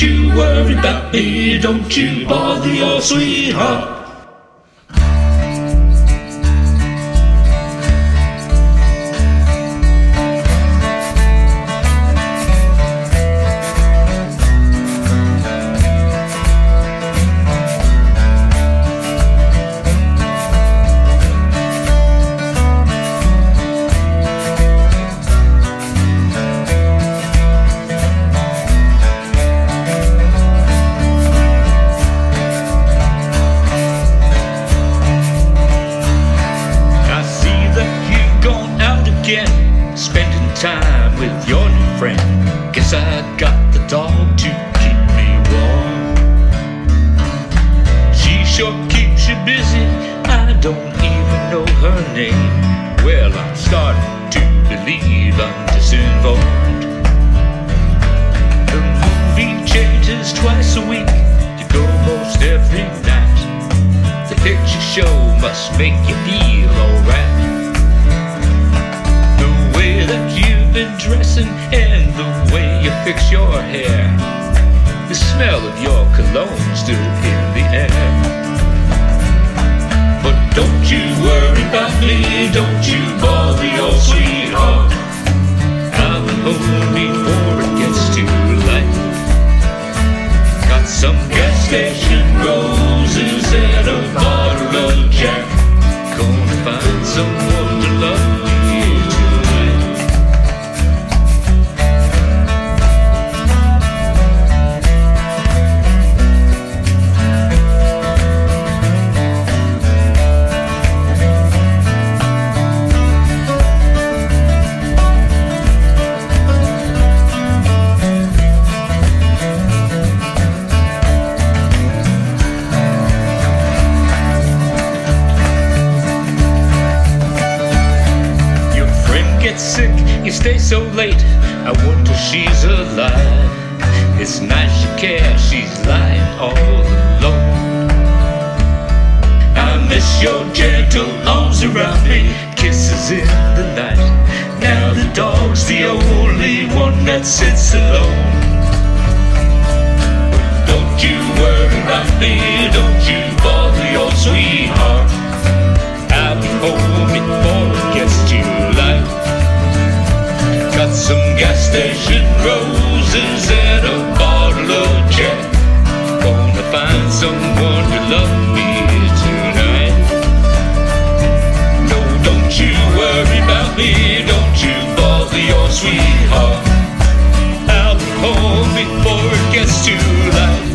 You worry about me, don't you bother your sweetheart. Guess I got the dog to keep me warm. She sure keeps you busy. I don't even know her name. Well, I'm starting to believe I'm disinvolved. The movie changes twice a week. You go most every night. The picture show must make you feel alright. You've been dressing and the way you fix your hair. The smell of your cologne still in the air. But don't you worry about me, don't you bother your sweetheart. I'm home before it gets too late. Got some gas station roses and a bottle of Jack. Gonna find someone you stay so late. I wonder she's alive. It's nice you care, she's lying all alone. I miss your gentle arms around me, kisses in the night. Now the dog's the only one that sits. station roses and a bottle of Jack. Gonna find someone to love me tonight. No, don't you worry about me. Don't you bother your sweetheart. I'll be home before it gets too light.